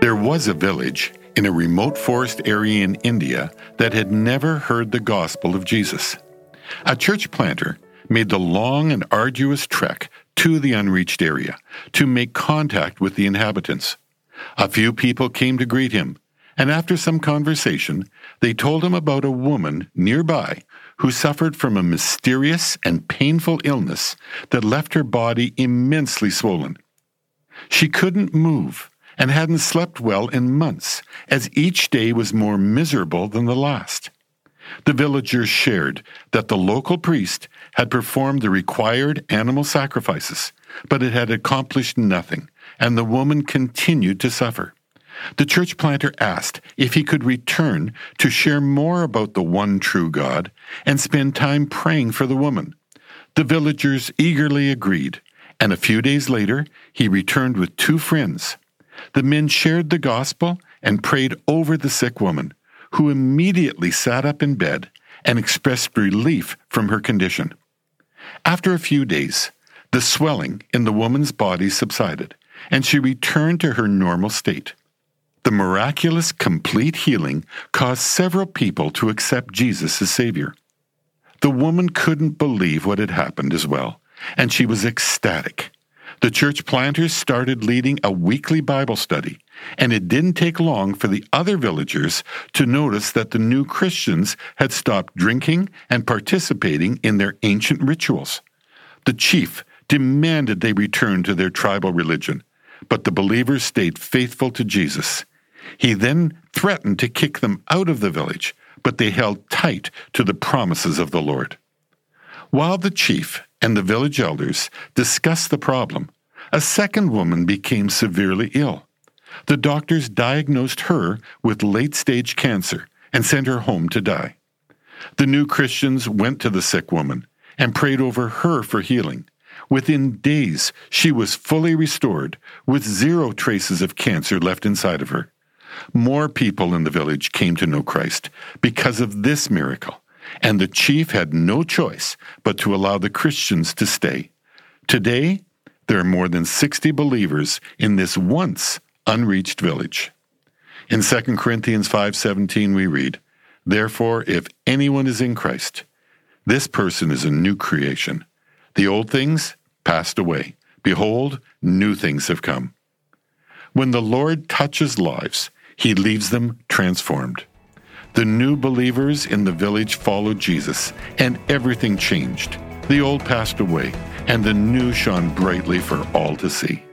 There was a village in a remote forest area in India that had never heard the gospel of Jesus. A church planter made the long and arduous trek to the unreached area to make contact with the inhabitants. A few people came to greet him, and after some conversation, they told him about a woman nearby who suffered from a mysterious and painful illness that left her body immensely swollen. She couldn't move and hadn't slept well in months, as each day was more miserable than the last. The villagers shared that the local priest had performed the required animal sacrifices, but it had accomplished nothing, and the woman continued to suffer. The church planter asked if he could return to share more about the one true God and spend time praying for the woman. The villagers eagerly agreed, and a few days later he returned with two friends. The men shared the gospel and prayed over the sick woman, who immediately sat up in bed and expressed relief from her condition. After a few days, the swelling in the woman's body subsided, and she returned to her normal state. The miraculous complete healing caused several people to accept Jesus as Savior. The woman couldn't believe what had happened as well, and she was ecstatic. The church planters started leading a weekly Bible study, and it didn't take long for the other villagers to notice that the new Christians had stopped drinking and participating in their ancient rituals. The chief demanded they return to their tribal religion, but the believers stayed faithful to Jesus. He then threatened to kick them out of the village, but they held tight to the promises of the Lord. While the chief and the village elders discussed the problem, a second woman became severely ill. The doctors diagnosed her with late stage cancer and sent her home to die. The new Christians went to the sick woman and prayed over her for healing. Within days, she was fully restored with zero traces of cancer left inside of her. More people in the village came to know Christ because of this miracle and the chief had no choice but to allow the Christians to stay. Today, there are more than 60 believers in this once unreached village. In 2 Corinthians 5:17 we read, "Therefore if anyone is in Christ, this person is a new creation. The old things passed away; behold, new things have come." When the Lord touches lives, he leaves them transformed. The new believers in the village followed Jesus, and everything changed. The old passed away, and the new shone brightly for all to see.